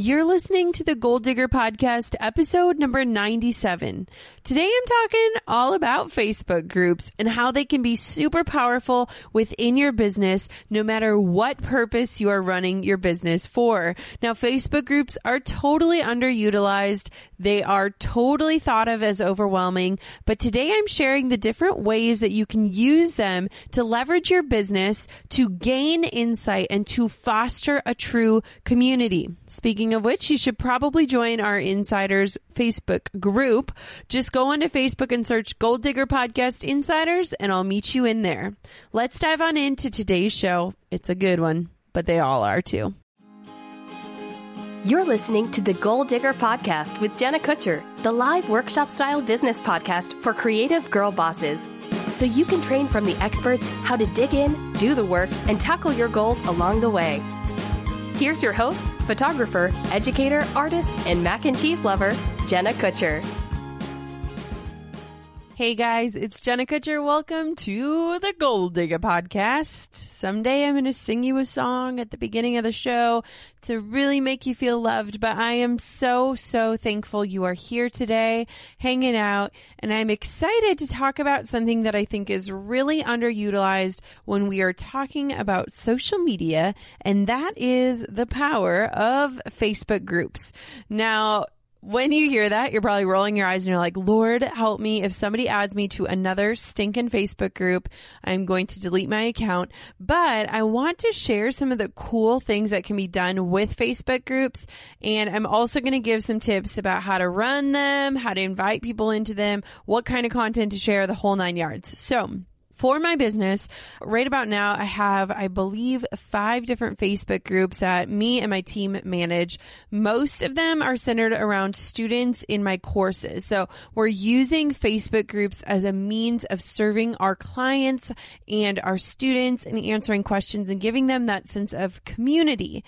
You're listening to the Goal Digger Podcast, episode number 97. Today I'm talking all about Facebook groups and how they can be super powerful within your business, no matter what purpose you are running your business for. Now, Facebook groups are totally underutilized. They are totally thought of as overwhelming, but today I'm sharing the different ways that you can use them to leverage your business to gain insight and to foster a true community. Speaking Speaking of which, you should probably join our Insiders Facebook group. Just go onto Facebook and search Goal Digger Podcast Insiders, and I'll meet you in there. Let's dive on into today's show. It's a good one, but they all are too. You're listening to the Goal Digger Podcast with Jenna Kutcher, the live workshop style business podcast for creative girl bosses. So you can train from the experts how to dig in, do the work, and tackle your goals along the way. Here's your host, photographer, educator, artist, and mac and cheese lover, Jenna Kutcher. Hey guys, it's Jenna Kutcher. Welcome to the Goal Digger podcast. Someday I'm going to sing you a song at the beginning of the show to really make you feel loved, but I am so, so thankful you are here today hanging out. And I'm excited to talk about something that I think is really underutilized when we are talking about social media, and that is the power of Facebook groups. Now, when you hear that, you're probably rolling your eyes and you're like, Lord, help me. If somebody adds me to another stinking Facebook group, I'm going to delete my account. But I want to share some of the cool things that can be done with Facebook groups. And I'm also going to give some tips about how to run them, how to invite people into them, what kind of content to share, the whole nine yards. So, for my business, right about now, I have, I believe, five different Facebook groups that me and my team manage. Most of them are centered around students in my courses. So we're using Facebook groups as a means of serving our clients and our students and answering questions and giving them that sense of community.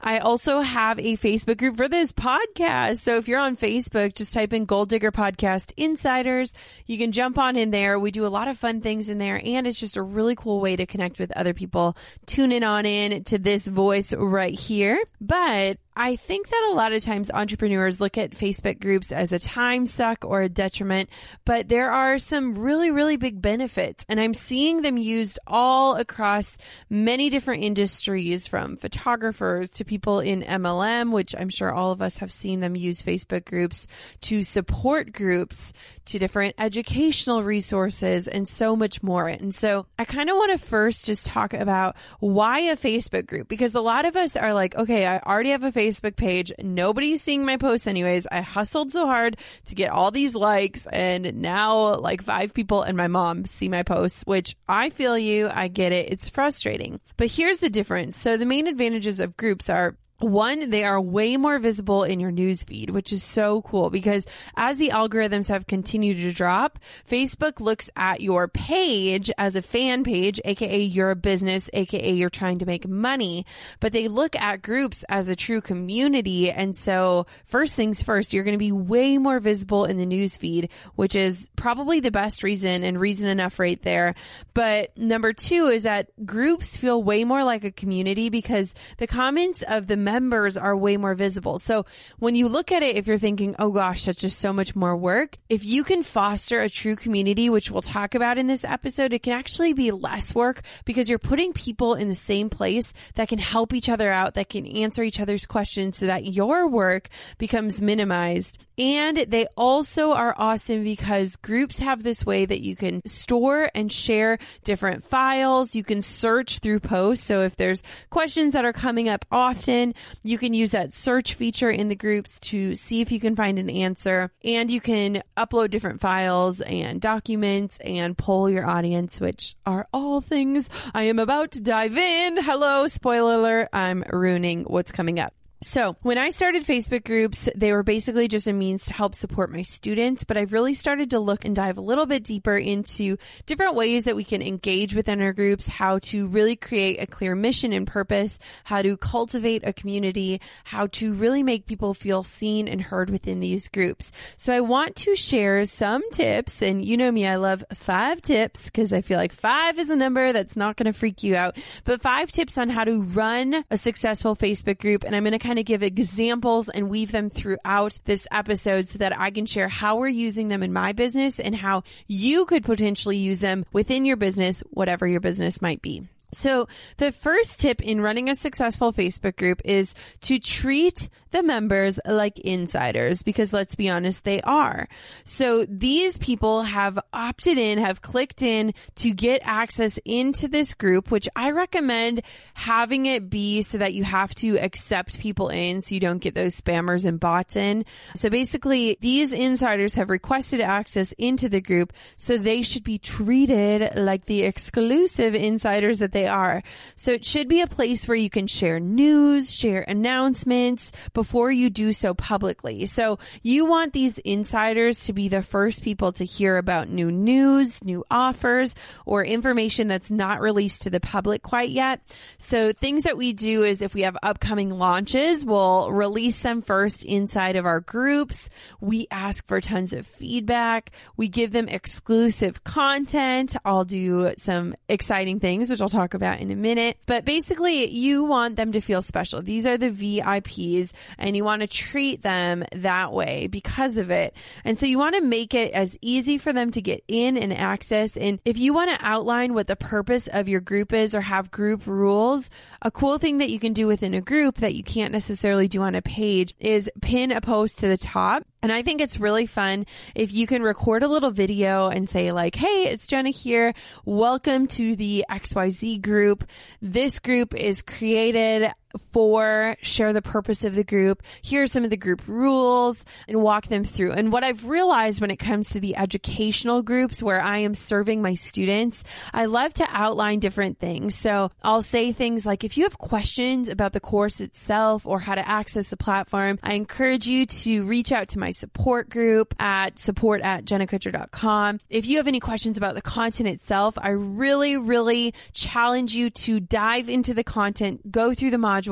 I also have a Facebook group for this podcast. So if you're on Facebook, just type in Goal Digger Podcast Insiders. You can jump on in there. We do a lot of fun things in there there. And it's just a really cool way to connect with other people. Tune in on in to this voice right here. But I think that a lot of times entrepreneurs look at Facebook groups as a time suck or a detriment, but there are some really, really big benefits. And I'm seeing them used all across many different industries from photographers to people in MLM, which I'm sure all of us have seen them use Facebook groups to support groups to different educational resources and so much more. And so I kind of want to first just talk about why a Facebook group, because a lot of us are like, okay, I already have a Facebook Facebook page. Nobody's seeing my posts anyways. I hustled so hard to get all these likes and now like five people and my mom see my posts, which I feel you. I get it. It's frustrating. But here's the difference. So the main advantages of groups are one, they are way more visible in your newsfeed, which is so cool because as the algorithms have continued to drop, Facebook looks at your page as a fan page, aka you're a business, aka you're trying to make money, but they look at groups as a true community. And so first things first, you're going to be way more visible in the newsfeed, which is probably the best reason and reason enough right there. But number two is that groups feel way more like a community because the comments of the members are way more visible. So when you look at it, if you're thinking, oh gosh, that's just so much more work, if you can foster a true community, which we'll talk about in this episode, it can actually be less work because you're putting people in the same place that can help each other out, that can answer each other's questions so that your work becomes minimized. And they also are awesome because groups have this way that you can store and share different files. You can search through posts. So if there's questions that are coming up often, you can use that search feature in the groups to see if you can find an answer. And you can upload different files and documents and poll your audience, which are all things I am about to dive in. Hello, spoiler alert, I'm ruining what's coming up. So when I started Facebook groups, they were basically just a means to help support my students, but I've really started to look and dive a little bit deeper into different ways that we can engage within our groups, how to really create a clear mission and purpose, how to cultivate a community, how to really make people feel seen and heard within these groups. So I want to share some tips and you know me, I love five tips because I feel like five is a number that's not going to freak you out, but five tips on how to run a successful Facebook group. And I'm going to kind kind of give examples and weave them throughout this episode so that I can share how we're using them in my business and how you could potentially use them within your business, whatever your business might be. So the first tip in running a successful Facebook group is to treat the members like insiders because let's be honest, they are. So these people have opted in, have clicked in to get access into this group, which I recommend having it be so that you have to accept people in so you don't get those spammers and bots in. So basically these insiders have requested access into the group. So they should be treated like the exclusive insiders that they are. So it should be a place where you can share news, share announcements before you do so publicly. So you want these insiders to be the first people to hear about new news, new offers, or information that's not released to the public quite yet. So things that we do is if we have upcoming launches, we'll release them first inside of our groups. We ask for tons of feedback. We give them exclusive content. I'll do some exciting things, which I'll talk about in a minute. But basically, you want them to feel special. These are the VIPs and you want to treat them that way because of it. And so you want to make it as easy for them to get in and access. And if you want to outline what the purpose of your group is or have group rules, a cool thing that you can do within a group that you can't necessarily do on a page is pin a post to the top and I think it's really fun if you can record a little video and say like, Hey, it's Jenna here. Welcome to the XYZ group. This group is created for share the purpose of the group. Here are some of the group rules and walk them through. And what I've realized when it comes to the educational groups where I am serving my students, I love to outline different things. So I'll say things like, if you have questions about the course itself or how to access the platform, I encourage you to reach out to my support group at support at jennakutcher.com. If you have any questions about the content itself, I really, really challenge you to dive into the content, go through the modules,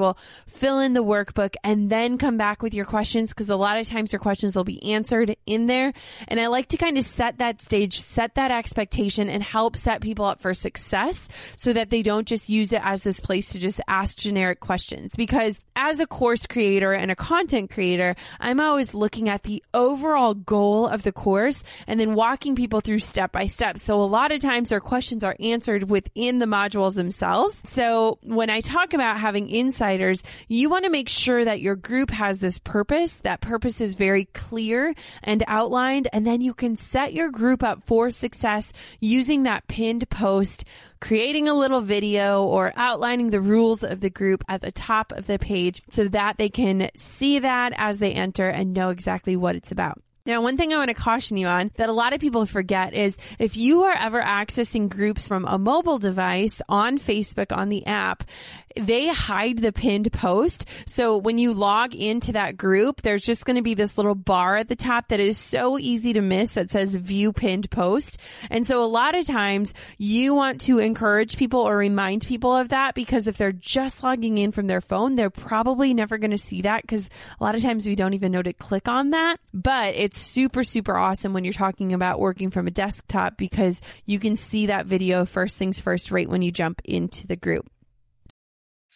fill in the workbook, and then come back with your questions because a lot of times your questions will be answered in there. And I like to kind of set that stage, set that expectation, and help set people up for success so that they don't just use it as this place to just ask generic questions. Because as a course creator and a content creator, I'm always looking at the overall goal of the course and then walking people through step by step. So a lot of times their questions are answered within the modules themselves. So when I talk about having insight insiders, you want to make sure that your group has this purpose. That purpose is very clear and outlined. And then you can set your group up for success using that pinned post creating a little video or outlining the rules of the group at the top of the page so that they can see that as they enter and know exactly what it's about. Now, one thing I want to caution you on that a lot of people forget is if you are ever accessing groups from a mobile device on Facebook on the app, they hide the pinned post. So when you log into that group, there's just going to be this little bar at the top that is so easy to miss that says view pinned post. And so a lot of times you want to encourage people or remind people of that because if they're just logging in from their phone, they're probably never going to see that because a lot of times we don't even know to click on that. But it's super, super awesome when you're talking about working from a desktop because you can see that video first things first right when you jump into the group.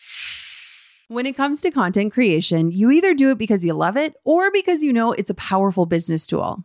When it comes to content creation, you either do it because you love it or because you know it's a powerful business tool.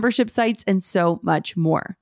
membership sites, and so much more.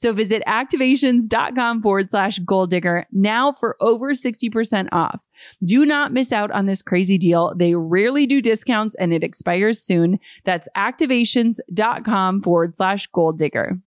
So visit activations.com forward slash goal digger now for over 60% off. Do not miss out on this crazy deal. They rarely do discounts and it expires soon. That's activations.com forward slash goal digger.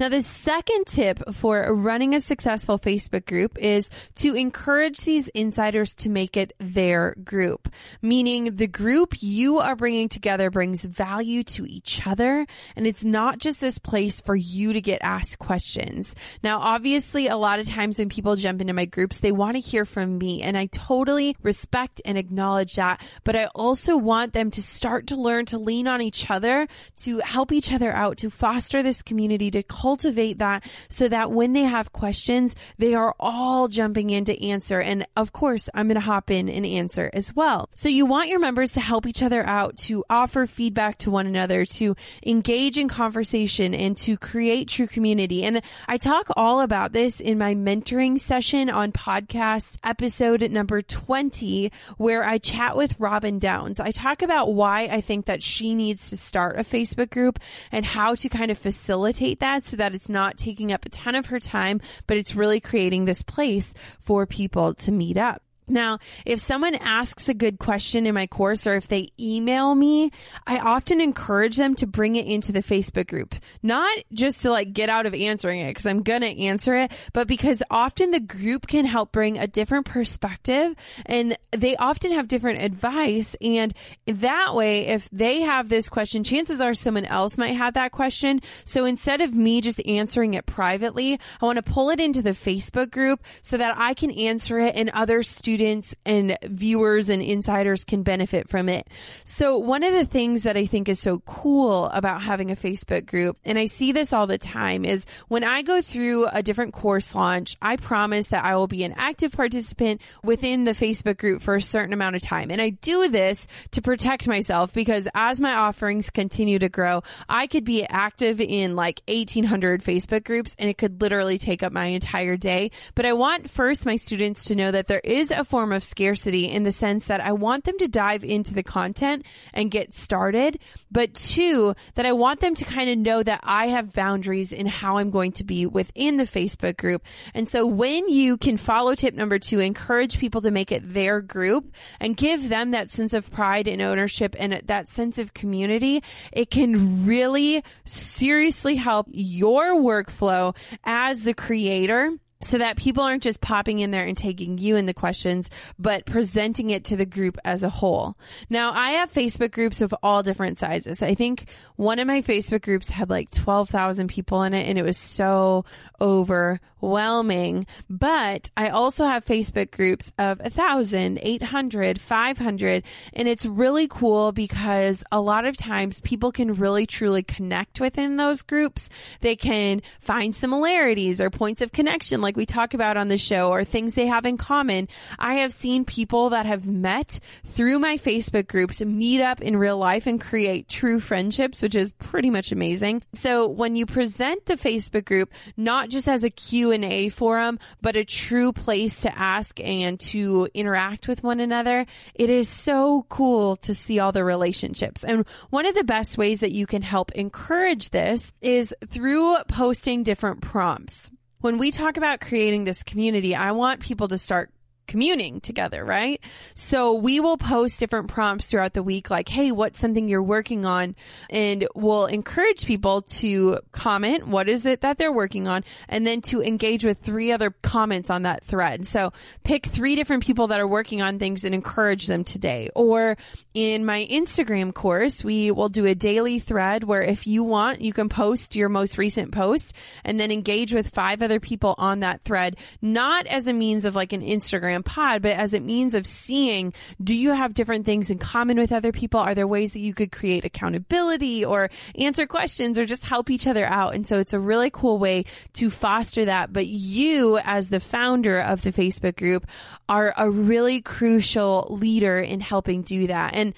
Now, the second tip for running a successful Facebook group is to encourage these insiders to make it their group, meaning the group you are bringing together brings value to each other. And it's not just this place for you to get asked questions. Now, obviously, a lot of times when people jump into my groups, they want to hear from me and I totally respect and acknowledge that. But I also want them to start to learn to lean on each other, to help each other out, to foster this community, to cultivate that so that when they have questions, they are all jumping in to answer. And of course, I'm going to hop in and answer as well. So you want your members to help each other out, to offer feedback to one another, to engage in conversation and to create true community. And I talk all about this in my mentoring session on podcast episode number 20, where I chat with Robin Downs. I talk about why I think that she needs to start a Facebook group and how to kind of facilitate that so that it's not taking up a ton of her time, but it's really creating this place for people to meet up. Now, if someone asks a good question in my course or if they email me, I often encourage them to bring it into the Facebook group. Not just to like get out of answering it because I'm going to answer it, but because often the group can help bring a different perspective and they often have different advice. And that way, if they have this question, chances are someone else might have that question. So instead of me just answering it privately, I want to pull it into the Facebook group so that I can answer it and other students students and viewers and insiders can benefit from it. So one of the things that I think is so cool about having a Facebook group, and I see this all the time, is when I go through a different course launch, I promise that I will be an active participant within the Facebook group for a certain amount of time. And I do this to protect myself because as my offerings continue to grow, I could be active in like 1800 Facebook groups and it could literally take up my entire day. But I want first my students to know that there is a form of scarcity in the sense that I want them to dive into the content and get started, but two, that I want them to kind of know that I have boundaries in how I'm going to be within the Facebook group. And so when you can follow tip number two, encourage people to make it their group and give them that sense of pride and ownership and that sense of community, it can really seriously help your workflow as the creator so that people aren't just popping in there and taking you in the questions, but presenting it to the group as a whole. Now, I have Facebook groups of all different sizes. I think one of my Facebook groups had like 12,000 people in it and it was so overwhelming. But I also have Facebook groups of 1,000, 800, 500. And it's really cool because a lot of times people can really truly connect within those groups. They can find similarities or points of connection like we talk about on the show or things they have in common. I have seen people that have met through my Facebook groups meet up in real life and create true friendships, which is pretty much amazing. So when you present the Facebook group, not just as a Q&A forum, but a true place to ask and to interact with one another, it is so cool to see all the relationships. And one of the best ways that you can help encourage this is through posting different prompts when we talk about creating this community, I want people to start communing together, right? So we will post different prompts throughout the week, like, Hey, what's something you're working on? And we'll encourage people to comment. What is it that they're working on? And then to engage with three other comments on that thread. So pick three different people that are working on things and encourage them today. Or in my Instagram course, we will do a daily thread where if you want, you can post your most recent post and then engage with five other people on that thread, not as a means of like an Instagram Instagram pod, but as a means of seeing, do you have different things in common with other people? Are there ways that you could create accountability or answer questions or just help each other out? And so it's a really cool way to foster that. But you, as the founder of the Facebook group, are a really crucial leader in helping do that. And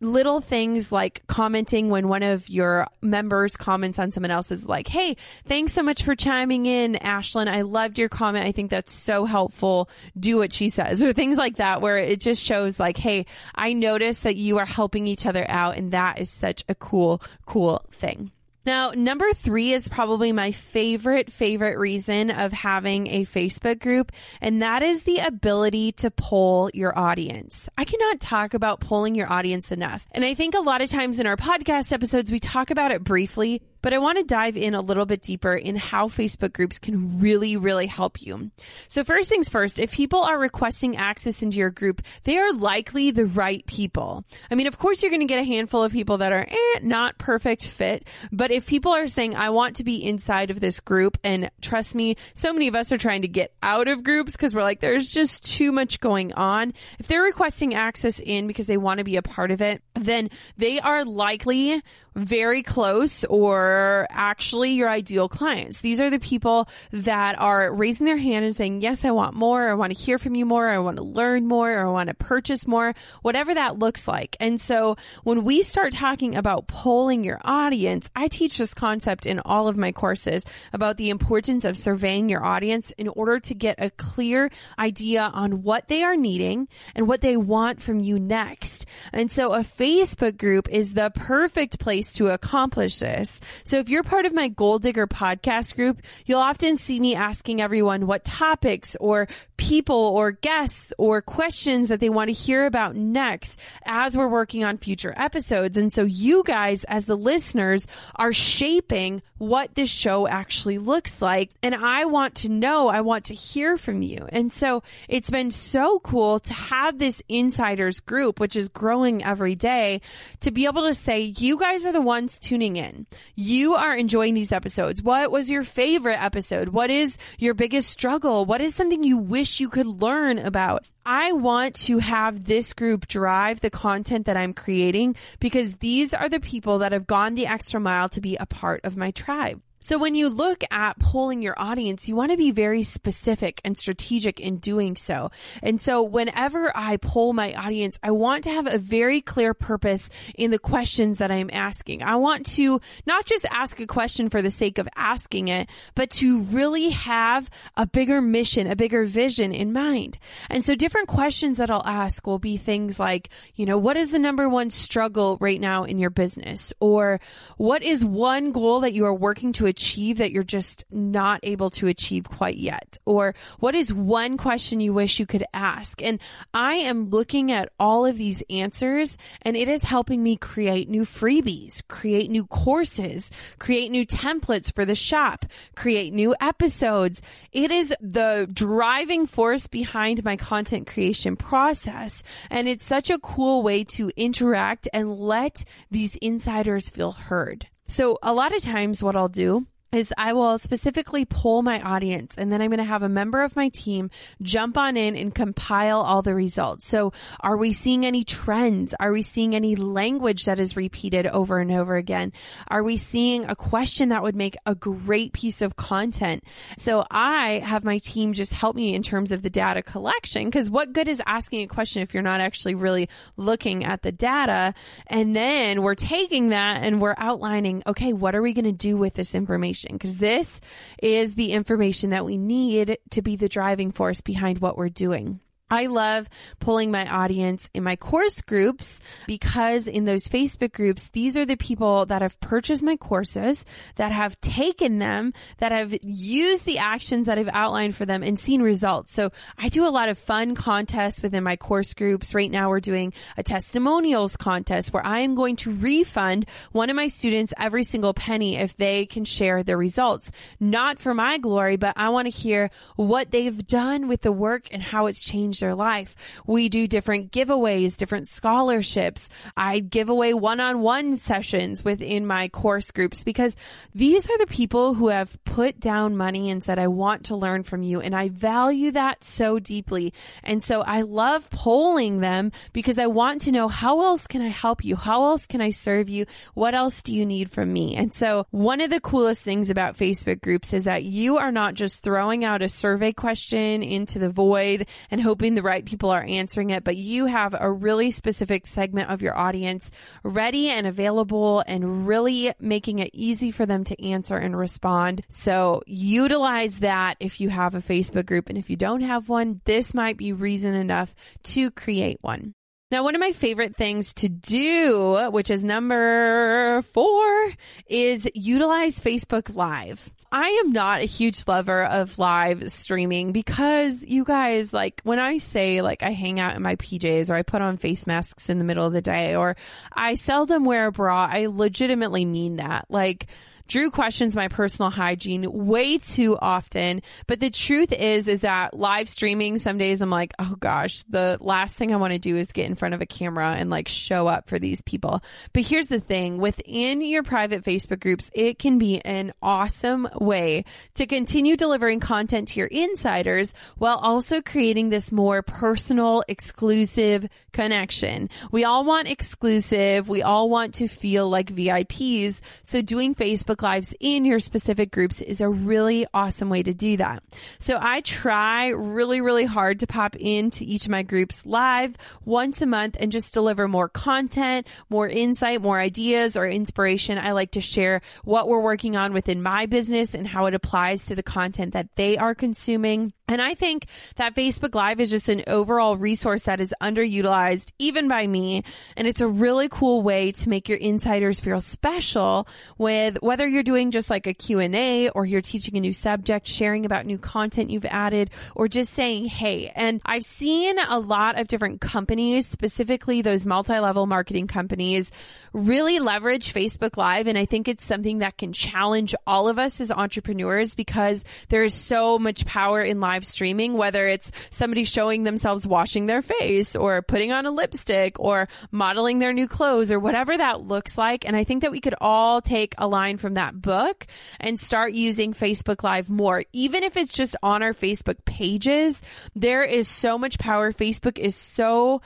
little things like commenting when one of your members comments on someone else's like, Hey, thanks so much for chiming in, Ashlyn. I loved your comment. I think that's so helpful. Do what she says or things like that, where it just shows like, Hey, I notice that you are helping each other out. And that is such a cool, cool thing. Now, number three is probably my favorite, favorite reason of having a Facebook group, and that is the ability to poll your audience. I cannot talk about polling your audience enough. And I think a lot of times in our podcast episodes, we talk about it briefly, but I want to dive in a little bit deeper in how Facebook groups can really, really help you. So first things first, if people are requesting access into your group, they are likely the right people. I mean, of course you're going to get a handful of people that are eh, not perfect fit, but if people are saying, I want to be inside of this group, and trust me, so many of us are trying to get out of groups because we're like, there's just too much going on. If they're requesting access in because they want to be a part of it, then they are likely very close or actually your ideal clients. These are the people that are raising their hand and saying, yes, I want more. I want to hear from you more. I want to learn more or I want to purchase more, whatever that looks like. And so when we start talking about polling your audience, I teach this concept in all of my courses about the importance of surveying your audience in order to get a clear idea on what they are needing and what they want from you next. And so a Facebook group is the perfect place place to accomplish this. So if you're part of my Goal Digger podcast group, you'll often see me asking everyone what topics or people or guests or questions that they want to hear about next as we're working on future episodes. And so you guys, as the listeners, are shaping what this show actually looks like. And I want to know, I want to hear from you. And so it's been so cool to have this insiders group, which is growing every day, to be able to say, you guys are the ones tuning in. You are enjoying these episodes. What was your favorite episode? What is your biggest struggle? What is something you wish you could learn about? I want to have this group drive the content that I'm creating because these are the people that have gone the extra mile to be a part of my tribe. So when you look at polling your audience, you want to be very specific and strategic in doing so. And so whenever I poll my audience, I want to have a very clear purpose in the questions that I'm asking. I want to not just ask a question for the sake of asking it, but to really have a bigger mission, a bigger vision in mind. And so different questions that I'll ask will be things like, you know, what is the number one struggle right now in your business? Or what is one goal that you are working to achieve that you're just not able to achieve quite yet? Or what is one question you wish you could ask? And I am looking at all of these answers and it is helping me create new freebies, create new courses, create new templates for the shop, create new episodes. It is the driving force behind my content creation process. And it's such a cool way to interact and let these insiders feel heard. So a lot of times what I'll do is I will specifically poll my audience and then I'm going to have a member of my team jump on in and compile all the results. So are we seeing any trends? Are we seeing any language that is repeated over and over again? Are we seeing a question that would make a great piece of content? So I have my team just help me in terms of the data collection because what good is asking a question if you're not actually really looking at the data? And then we're taking that and we're outlining, okay, what are we going to do with this information? Because this is the information that we need to be the driving force behind what we're doing. I love pulling my audience in my course groups because in those Facebook groups, these are the people that have purchased my courses, that have taken them, that have used the actions that I've outlined for them and seen results. So I do a lot of fun contests within my course groups. Right now we're doing a testimonials contest where I am going to refund one of my students every single penny if they can share their results. Not for my glory, but I want to hear what they've done with the work and how it's changed their life. We do different giveaways, different scholarships. I give away one-on-one sessions within my course groups because these are the people who have put down money and said, I want to learn from you. And I value that so deeply. And so I love polling them because I want to know how else can I help you? How else can I serve you? What else do you need from me? And so one of the coolest things about Facebook groups is that you are not just throwing out a survey question into the void and hoping hoping the right people are answering it, but you have a really specific segment of your audience ready and available and really making it easy for them to answer and respond. So utilize that if you have a Facebook group. And if you don't have one, this might be reason enough to create one. Now, one of my favorite things to do, which is number four, is utilize Facebook Live. I am not a huge lover of live streaming because you guys, like, when I say, like, I hang out in my PJs or I put on face masks in the middle of the day or I seldom wear a bra, I legitimately mean that. Like, Drew questions my personal hygiene way too often. But the truth is, is that live streaming, some days I'm like, oh gosh, the last thing I want to do is get in front of a camera and like show up for these people. But here's the thing within your private Facebook groups, it can be an awesome way to continue delivering content to your insiders while also creating this more personal, exclusive connection. We all want exclusive. We all want to feel like VIPs. So doing Facebook Facebook Lives in your specific groups is a really awesome way to do that. So I try really, really hard to pop into each of my groups live once a month and just deliver more content, more insight, more ideas or inspiration. I like to share what we're working on within my business and how it applies to the content that they are consuming. And I think that Facebook Live is just an overall resource that is underutilized, even by me. And it's a really cool way to make your insiders feel special with whether you're doing just like a Q&A or you're teaching a new subject, sharing about new content you've added, or just saying, hey. And I've seen a lot of different companies, specifically those multi-level marketing companies, really leverage Facebook Live. And I think it's something that can challenge all of us as entrepreneurs because there is so much power in live live streaming, whether it's somebody showing themselves washing their face or putting on a lipstick or modeling their new clothes or whatever that looks like. And I think that we could all take a line from that book and start using Facebook Live more, even if it's just on our Facebook pages. There is so much power. Facebook is so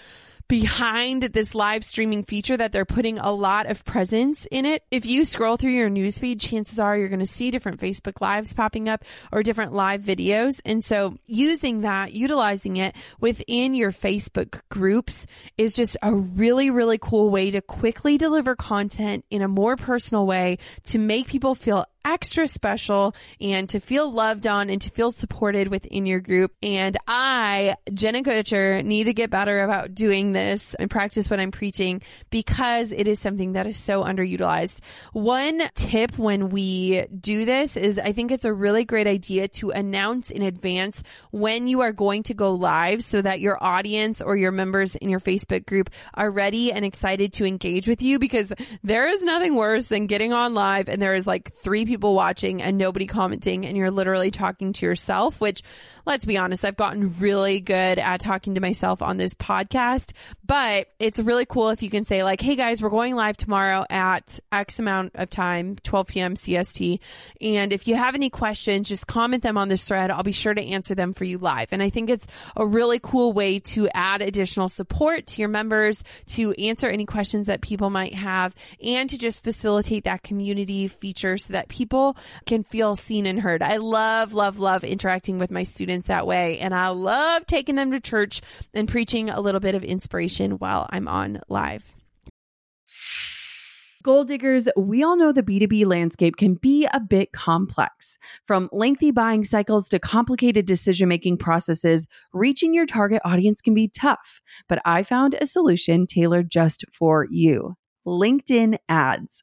behind this live streaming feature that they're putting a lot of presence in it. If you scroll through your newsfeed, chances are you're going to see different Facebook lives popping up or different live videos. And so using that, utilizing it within your Facebook groups is just a really, really cool way to quickly deliver content in a more personal way to make people feel extra special and to feel loved on and to feel supported within your group. And I, Jenna Kutcher, need to get better about doing this and practice what I'm preaching because it is something that is so underutilized. One tip when we do this is I think it's a really great idea to announce in advance when you are going to go live so that your audience or your members in your Facebook group are ready and excited to engage with you because there is nothing worse than getting on live and there is like three people people watching and nobody commenting and you're literally talking to yourself, which let's be honest, I've gotten really good at talking to myself on this podcast, but it's really cool if you can say like, Hey guys, we're going live tomorrow at X amount of time, 12 p.m. CST. And if you have any questions, just comment them on this thread. I'll be sure to answer them for you live. And I think it's a really cool way to add additional support to your members, to answer any questions that people might have, and to just facilitate that community feature so that people can feel seen and heard. I love, love, love interacting with my students students that way. And I love taking them to church and preaching a little bit of inspiration while I'm on live. Goal diggers, we all know the B2B landscape can be a bit complex. From lengthy buying cycles to complicated decision making processes, reaching your target audience can be tough. But I found a solution tailored just for you LinkedIn ads.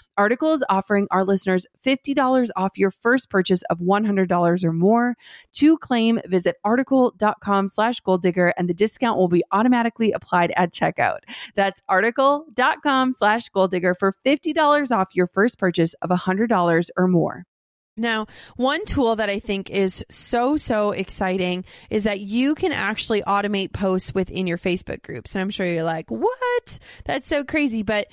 Article is offering our listeners $50 off your first purchase of $100 or more. To claim, visit article.com slash goal digger and the discount will be automatically applied at checkout. That's article.com slash goal digger for $50 off your first purchase of $100 or more. Now, one tool that I think is so, so exciting is that you can actually automate posts within your Facebook groups. And I'm sure you're like, what? That's so crazy. But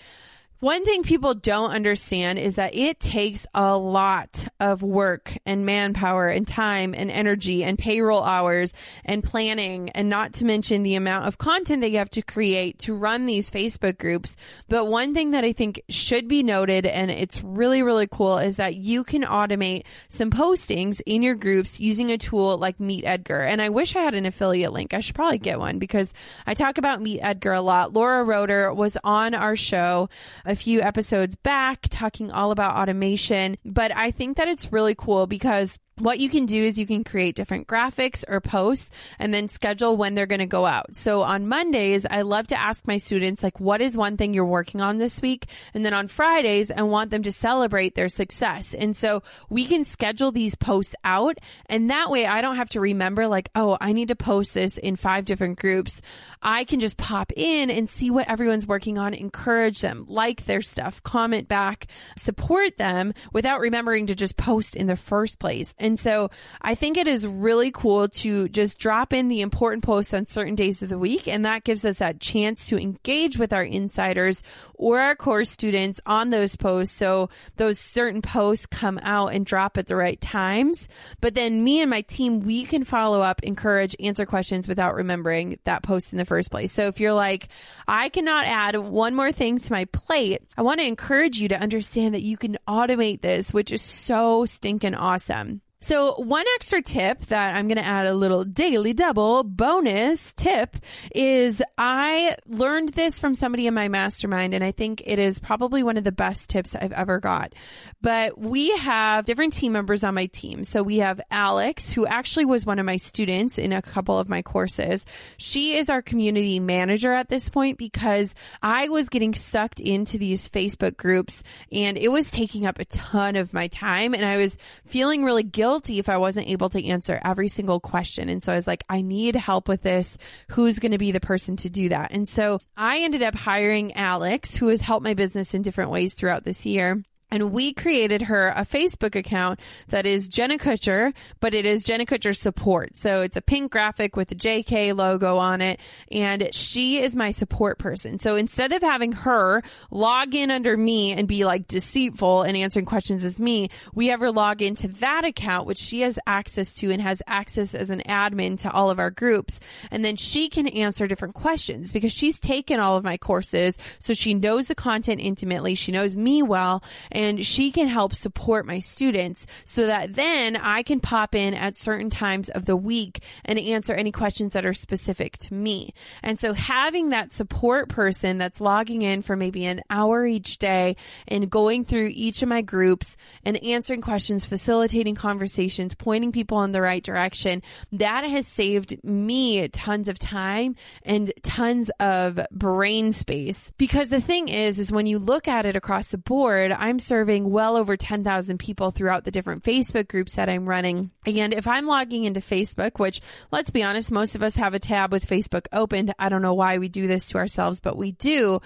one thing people don't understand is that it takes a lot of work and manpower and time and energy and payroll hours and planning and not to mention the amount of content that you have to create to run these Facebook groups. But one thing that I think should be noted and it's really, really cool is that you can automate some postings in your groups using a tool like Meet Edgar. And I wish I had an affiliate link. I should probably get one because I talk about Meet Edgar a lot. Laura Roeder was on our show a few episodes back talking all about automation, but I think that it's really cool because what you can do is you can create different graphics or posts and then schedule when they're going to go out. So on Mondays, I love to ask my students, like, what is one thing you're working on this week? And then on Fridays, I want them to celebrate their success. And so we can schedule these posts out. And that way I don't have to remember, like, oh, I need to post this in five different groups. I can just pop in and see what everyone's working on, encourage them, like their stuff, comment back, support them without remembering to just post in the first place. And so I think it is really cool to just drop in the important posts on certain days of the week. And that gives us that chance to engage with our insiders or our course students on those posts. So those certain posts come out and drop at the right times. But then me and my team, we can follow up, encourage, answer questions without remembering that post in the first place. So if you're like, I cannot add one more thing to my plate, I want to encourage you to understand that you can automate this, which is so stinking awesome. So, one extra tip that I'm going to add a little daily double bonus tip is I learned this from somebody in my mastermind, and I think it is probably one of the best tips I've ever got. But we have different team members on my team. So, we have Alex, who actually was one of my students in a couple of my courses. She is our community manager at this point because I was getting sucked into these Facebook groups and it was taking up a ton of my time, and I was feeling really guilty guilty if I wasn't able to answer every single question. And so I was like, I need help with this. Who's going to be the person to do that? And so I ended up hiring Alex, who has helped my business in different ways throughout this year. And we created her a Facebook account that is Jenna Kutcher, but it is Jenna Kutcher support. So it's a pink graphic with the JK logo on it. And she is my support person. So instead of having her log in under me and be like deceitful and answering questions as me, we have her log into that account, which she has access to and has access as an admin to all of our groups. And then she can answer different questions because she's taken all of my courses. So she knows the content intimately. She knows me well and she can help support my students so that then I can pop in at certain times of the week and answer any questions that are specific to me. And so having that support person that's logging in for maybe an hour each day and going through each of my groups and answering questions, facilitating conversations, pointing people in the right direction, that has saved me tons of time and tons of brain space. Because the thing is, is when you look at it across the board, I'm serving well over 10,000 people throughout the different Facebook groups that I'm running. And if I'm logging into Facebook, which let's be honest, most of us have a tab with Facebook opened. I don't know why we do this to ourselves, but we do.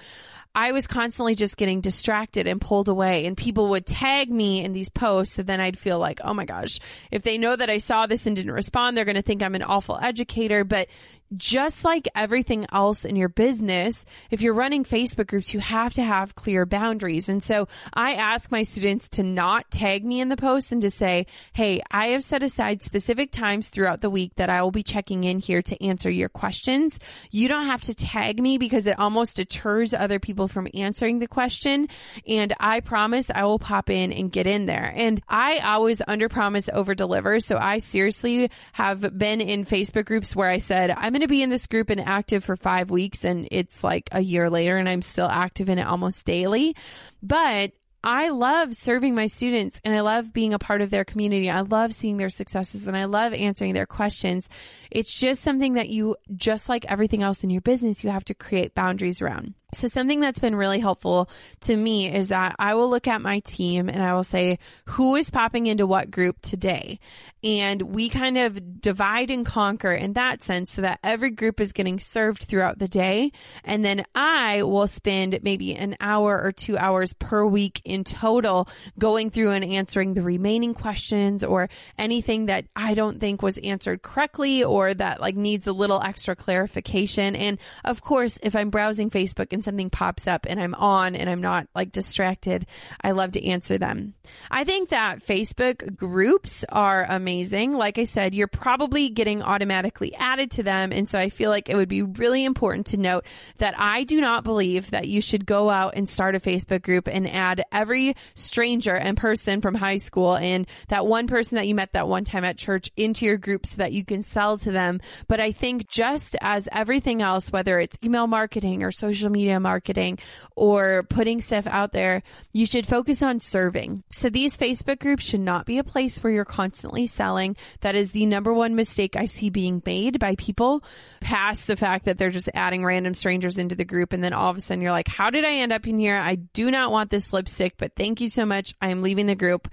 I was constantly just getting distracted and pulled away and people would tag me in these posts and then I'd feel like, oh my gosh, if they know that I saw this and didn't respond, they're going to think I'm an awful educator. But just like everything else in your business, if you're running Facebook groups, you have to have clear boundaries. And so I ask my students to not tag me in the post and to say, Hey, I have set aside specific times throughout the week that I will be checking in here to answer your questions. You don't have to tag me because it almost deters other people from answering the question. And I promise I will pop in and get in there. And I always under promise over deliver. So I seriously have been in Facebook groups where I said, I'm to be in this group and active for five weeks and it's like a year later and I'm still active in it almost daily. But I love serving my students and I love being a part of their community. I love seeing their successes and I love answering their questions. It's just something that you, just like everything else in your business, you have to create boundaries around. So something that's been really helpful to me is that I will look at my team and I will say, who is popping into what group today? And we kind of divide and conquer in that sense so that every group is getting served throughout the day. And then I will spend maybe an hour or two hours per week in total going through and answering the remaining questions or anything that I don't think was answered correctly or that like needs a little extra clarification. And of course, if I'm browsing Facebook and something pops up and I'm on and I'm not like distracted, I love to answer them. I think that Facebook groups are amazing. Like I said, you're probably getting automatically added to them. And so I feel like it would be really important to note that I do not believe that you should go out and start a Facebook group and add every stranger and person from high school and that one person that you met that one time at church into your group so that you can sell to them. But I think just as everything else, whether it's email marketing or social media marketing or putting stuff out there, you should focus on serving. So these Facebook groups should not be a place where you're constantly selling. That is the number one mistake I see being made by people past the fact that they're just adding random strangers into the group. And then all of a sudden you're like, how did I end up in here? I do not want this lipstick, but thank you so much. I am leaving the group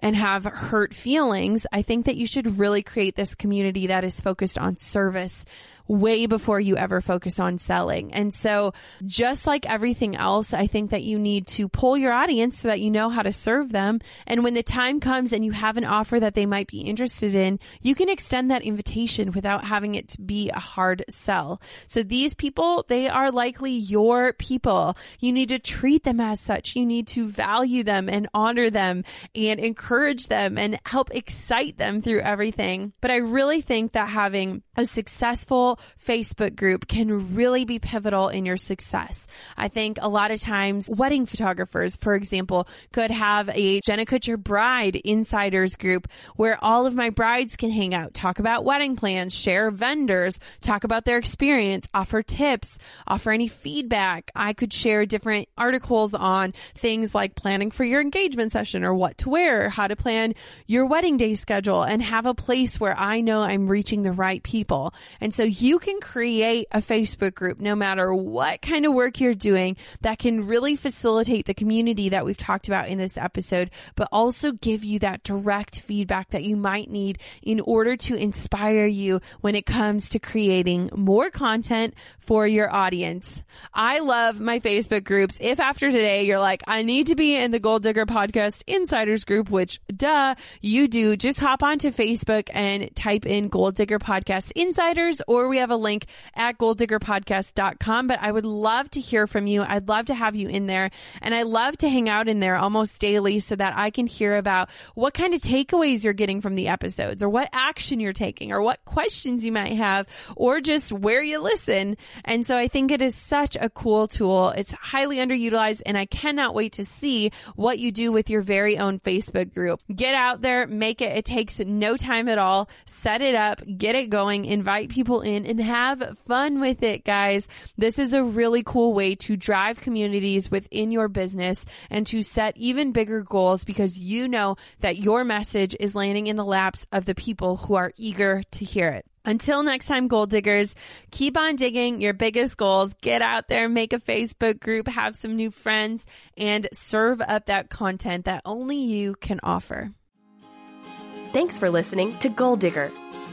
and have hurt feelings, I think that you should really create this community that is focused on service way before you ever focus on selling. And so just like everything else, I think that you need to pull your audience so that you know how to serve them. And when the time comes and you have an offer that they might be interested in, you can extend that invitation without having it be a hard sell. So these people, they are likely your people. You need to treat them as such. You need to value them and honor them and encourage them and help excite them through everything. But I really think that having a successful Facebook group can really be pivotal in your success. I think a lot of times wedding photographers, for example, could have a Jenna Kutcher bride insiders group where all of my brides can hang out, talk about wedding plans, share vendors, talk about their experience, offer tips, offer any feedback. I could share different articles on things like planning for your engagement session or what to wear, how to plan your wedding day schedule and have a place where I know I'm reaching the right people. And so you you can create a Facebook group no matter what kind of work you're doing that can really facilitate the community that we've talked about in this episode, but also give you that direct feedback that you might need in order to inspire you when it comes to creating more content for your audience. I love my Facebook groups. If after today you're like, I need to be in the Goal Digger Podcast Insiders group, which duh, you do, just hop onto Facebook and type in Goal Digger Podcast Insiders or we we have a link at goaldiggerpodcast.com. But I would love to hear from you. I'd love to have you in there. And I love to hang out in there almost daily so that I can hear about what kind of takeaways you're getting from the episodes or what action you're taking or what questions you might have or just where you listen. And so I think it is such a cool tool. It's highly underutilized and I cannot wait to see what you do with your very own Facebook group. Get out there, make it. It takes no time at all. Set it up, get it going, invite people in and have fun with it, guys. This is a really cool way to drive communities within your business and to set even bigger goals because you know that your message is landing in the laps of the people who are eager to hear it. Until next time, goal diggers, keep on digging your biggest goals. Get out there, make a Facebook group, have some new friends, and serve up that content that only you can offer. Thanks for listening to Goal Digger.